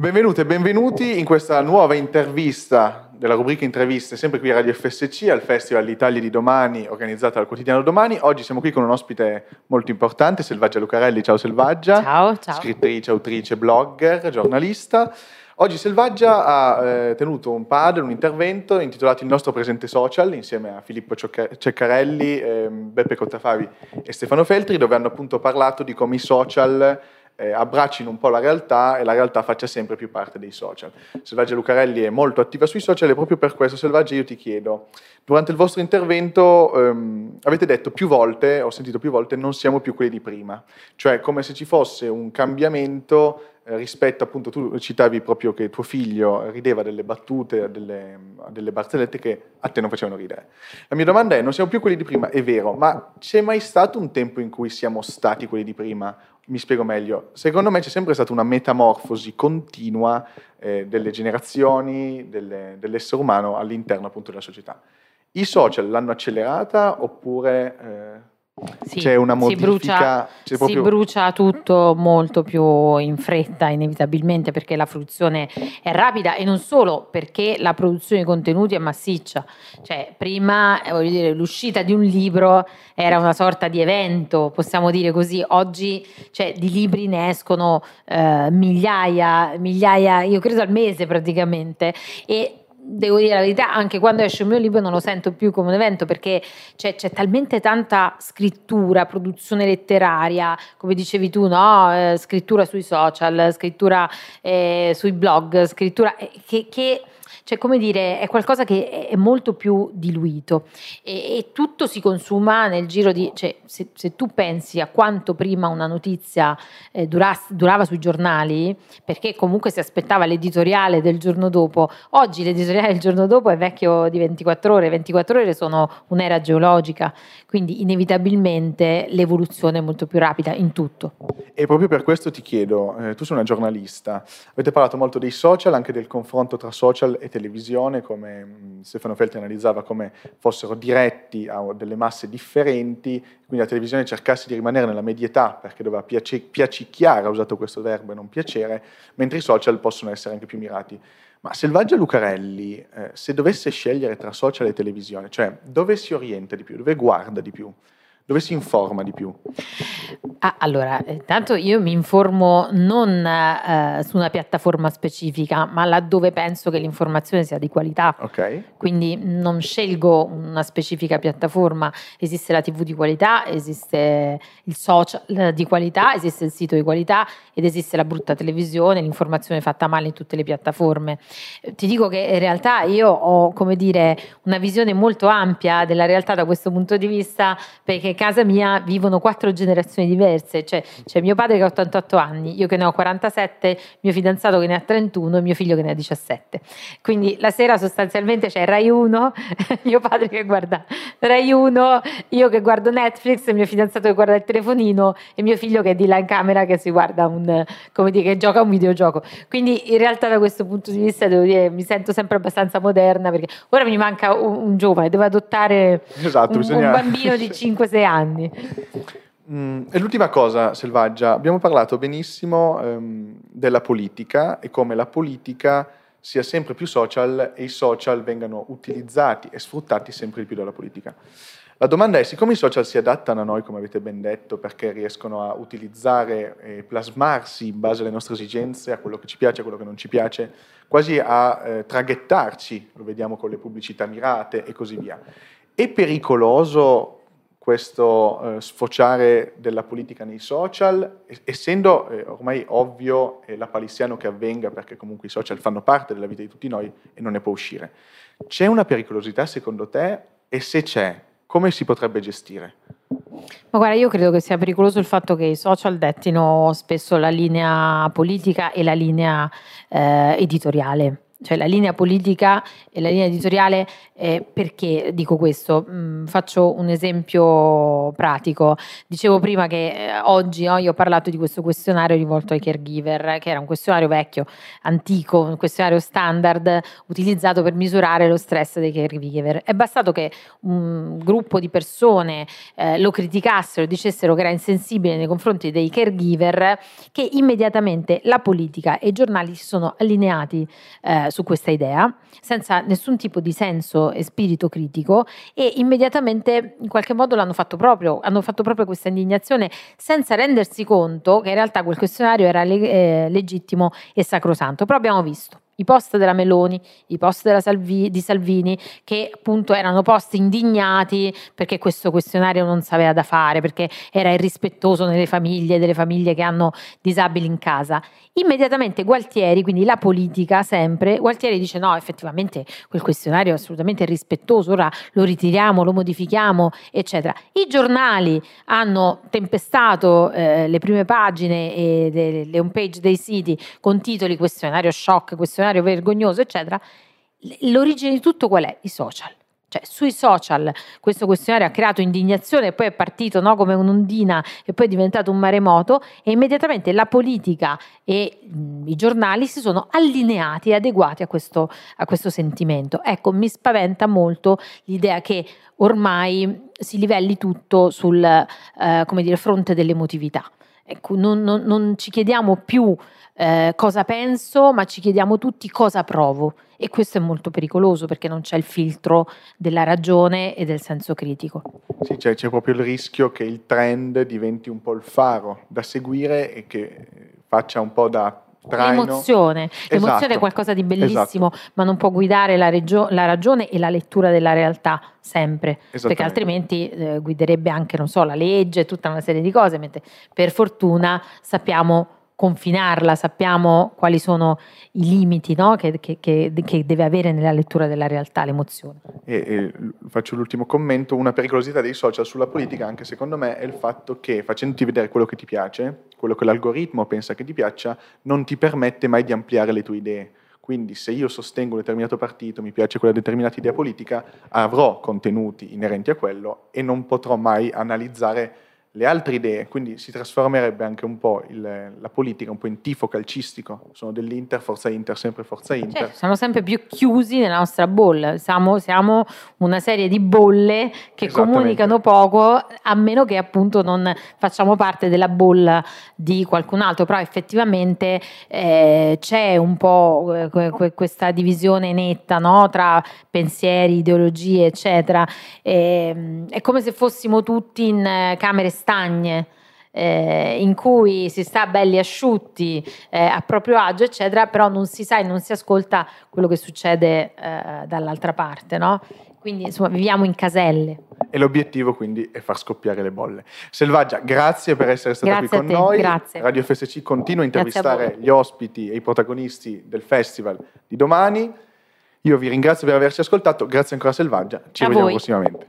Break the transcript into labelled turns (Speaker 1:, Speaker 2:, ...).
Speaker 1: Benvenute e benvenuti in questa nuova intervista della rubrica interviste, sempre qui a Radio FSC, al Festival L'Italia di Domani, organizzata dal quotidiano Domani. Oggi siamo qui con un ospite molto importante, Selvaggia Lucarelli. Ciao Selvaggia.
Speaker 2: Ciao, ciao.
Speaker 1: Scrittrice, autrice, blogger, giornalista. Oggi Selvaggia ha eh, tenuto un pad, un intervento intitolato Il nostro presente social insieme a Filippo Ceccarelli, eh, Beppe Cottafavi e Stefano Feltri, dove hanno appunto parlato di come i social eh, abbraccino un po' la realtà e la realtà faccia sempre più parte dei social. Selvaggia Lucarelli è molto attiva sui social e proprio per questo, Selvaggia, io ti chiedo, durante il vostro intervento ehm, avete detto più volte, ho sentito più volte, non siamo più quelli di prima, cioè come se ci fosse un cambiamento rispetto appunto, tu citavi proprio che tuo figlio rideva delle battute, delle, delle barzellette che a te non facevano ridere. La mia domanda è, non siamo più quelli di prima, è vero, ma c'è mai stato un tempo in cui siamo stati quelli di prima mi spiego meglio. Secondo me c'è sempre stata una metamorfosi continua eh, delle generazioni, delle, dell'essere umano all'interno appunto della società. I social l'hanno accelerata oppure eh, sì, c'è una modifica.
Speaker 2: Si brucia, proprio... si brucia, tutto molto più in fretta, inevitabilmente, perché la fruizione è rapida e non solo perché la produzione di contenuti è massiccia. Cioè, prima eh, dire, l'uscita di un libro era una sorta di evento, possiamo dire così. Oggi cioè, di libri ne escono eh, migliaia, migliaia, io credo al mese praticamente. E devo dire la verità, anche quando esce il mio libro non lo sento più come un evento perché c'è, c'è talmente tanta scrittura, produzione letteraria, come dicevi tu, no? Eh, scrittura sui social, scrittura eh, sui blog, scrittura eh, che, che cioè, come dire, è qualcosa che è molto più diluito e, e tutto si consuma nel giro di... Cioè, se, se, tu pensi a quanto prima una notizia eh, durasse, durava sui giornali, perché comunque si aspettava l'editoriale del giorno dopo, oggi l'editoriale del giorno dopo è vecchio di 24 ore, 24 ore sono un'era geologica, quindi inevitabilmente l'evoluzione è molto più rapida in tutto.
Speaker 1: E proprio per questo ti chiedo, eh, tu sei una giornalista, avete parlato molto dei social, anche del confronto tra social e televisione, come mm, Stefano Felti analizzava come fossero diretti a delle masse differenti, quindi la televisione cercasse di rimanere nella medietà perché doveva piace, piacicchiare, ha usato questo verbo e non piacere, mentre i social possono essere anche più mirati. Ma Selvaggia Lucarelli, eh, se dovesse scegliere tra social e televisione, cioè dove si orienta di più, dove guarda di più? Dove si informa di più?
Speaker 2: Ah, allora, intanto io mi informo non eh, su una piattaforma specifica, ma laddove penso che l'informazione sia di qualità.
Speaker 1: Ok.
Speaker 2: Quindi non scelgo una specifica piattaforma. Esiste la TV di qualità, esiste il social di qualità, esiste il sito di qualità ed esiste la brutta televisione, l'informazione fatta male in tutte le piattaforme. Ti dico che in realtà io ho, come dire, una visione molto ampia della realtà da questo punto di vista, perché casa mia vivono quattro generazioni diverse, cioè c'è mio padre che ha 88 anni, io che ne ho 47, mio fidanzato che ne ha 31 e mio figlio che ne ha 17. Quindi la sera sostanzialmente c'è Rai 1, mio padre che guarda Rai 1, io che guardo Netflix, mio fidanzato che guarda il telefonino e mio figlio che è di là in camera che si guarda un, come dire, che gioca un videogioco. Quindi in realtà da questo punto di vista devo dire mi sento sempre abbastanza moderna perché ora mi manca un, un giovane, devo adottare
Speaker 1: esatto,
Speaker 2: un,
Speaker 1: bisogna...
Speaker 2: un bambino di 5-6 anni.
Speaker 1: Mm, e l'ultima cosa, Selvaggia, abbiamo parlato benissimo ehm, della politica e come la politica sia sempre più social e i social vengano utilizzati e sfruttati sempre di più dalla politica. La domanda è, siccome i social si adattano a noi, come avete ben detto, perché riescono a utilizzare e plasmarsi in base alle nostre esigenze, a quello che ci piace, a quello che non ci piace, quasi a eh, traghettarci, lo vediamo con le pubblicità mirate e così via, è pericoloso questo eh, sfociare della politica nei social, essendo eh, ormai ovvio e lapalissiano che avvenga, perché comunque i social fanno parte della vita di tutti noi e non ne può uscire. C'è una pericolosità secondo te? E se c'è, come si potrebbe gestire?
Speaker 2: Ma guarda, io credo che sia pericoloso il fatto che i social dettino spesso la linea politica e la linea eh, editoriale cioè la linea politica e la linea editoriale, eh, perché dico questo? Mm, faccio un esempio pratico. Dicevo prima che eh, oggi no, io ho parlato di questo questionario rivolto ai caregiver, che era un questionario vecchio, antico, un questionario standard utilizzato per misurare lo stress dei caregiver. È bastato che un gruppo di persone eh, lo criticassero, dicessero che era insensibile nei confronti dei caregiver, che immediatamente la politica e i giornali si sono allineati eh, su questa idea, senza nessun tipo di senso e spirito critico e immediatamente in qualche modo l'hanno fatto proprio, hanno fatto proprio questa indignazione senza rendersi conto che in realtà quel questionario era le- eh, legittimo e sacrosanto. Però abbiamo visto i post della Meloni, i post Salvi, di Salvini, che appunto erano post indignati perché questo questionario non sapeva da fare, perché era irrispettoso nelle famiglie, delle famiglie che hanno disabili in casa. Immediatamente Gualtieri, quindi la politica sempre, Gualtieri dice no, effettivamente quel questionario è assolutamente irrispettoso, ora lo ritiriamo, lo modifichiamo, eccetera. I giornali hanno tempestato eh, le prime pagine e le home page dei siti con titoli questionario shock, questionario questionario vergognoso, eccetera. L'origine di tutto qual è? I social. Cioè, sui social questo questionario ha creato indignazione poi è partito no, come un'ondina e poi è diventato un maremoto e immediatamente la politica e mh, i giornali si sono allineati e adeguati a questo, a questo sentimento. Ecco, mi spaventa molto l'idea che ormai si livelli tutto sul eh, dire, fronte dell'emotività. Ecco, non, non, non ci chiediamo più eh, cosa penso, ma ci chiediamo tutti cosa provo. E questo è molto pericoloso perché non c'è il filtro della ragione e del senso critico.
Speaker 1: Sì, cioè c'è proprio il rischio che il trend diventi un po' il faro da seguire e che faccia un po' da traino.
Speaker 2: L'emozione. L'emozione esatto. è qualcosa di bellissimo, esatto. ma non può guidare la, regio- la, ragione e la lettura della realtà sempre, perché altrimenti eh, guiderebbe anche, non so, la legge, tutta una serie di cose, mentre per fortuna sappiamo confinarla, sappiamo quali sono i limiti no? che, che, che, deve avere nella lettura della realtà l'emozione.
Speaker 1: E, e, faccio l'ultimo commento, una pericolosità dei social sulla politica anche secondo me è il fatto che facendoti vedere quello che ti piace, quello che l'algoritmo pensa che ti piaccia, non ti permette mai di ampliare le tue idee. Quindi se io sostengo un determinato partito, mi piace quella determinata idea politica, avrò contenuti inerenti a quello e non potrò mai analizzare le altre idee, quindi si trasformerebbe anche un po' il, la politica un po' in tifo calcistico, sono dell'Inter, Forza Inter, sempre Forza Inter.
Speaker 2: Cioè, siamo sempre più chiusi nella nostra bolla, siamo, siamo una serie di bolle che comunicano poco, a meno che appunto non facciamo parte della bolla di qualcun altro, però effettivamente eh, c'è un po' eh, questa divisione netta no? tra pensieri, ideologie, eccetera. E, ehm, è come se fossimo tutti in eh, camere stagne. Eh, in cui si sta belli asciutti, eh, a proprio agio, eccetera, però non si sa e non si ascolta quello che succede eh, dall'altra parte, no? Quindi insomma viviamo in caselle.
Speaker 1: E l'obiettivo quindi è far scoppiare le bolle. Selvaggia, grazie per essere stata
Speaker 2: grazie
Speaker 1: qui con noi.
Speaker 2: Grazie.
Speaker 1: Radio FSC continua a intervistare a gli ospiti e i protagonisti del festival di domani. Io vi ringrazio per averci ascoltato, grazie ancora Selvaggia, ci a vediamo voi. prossimamente.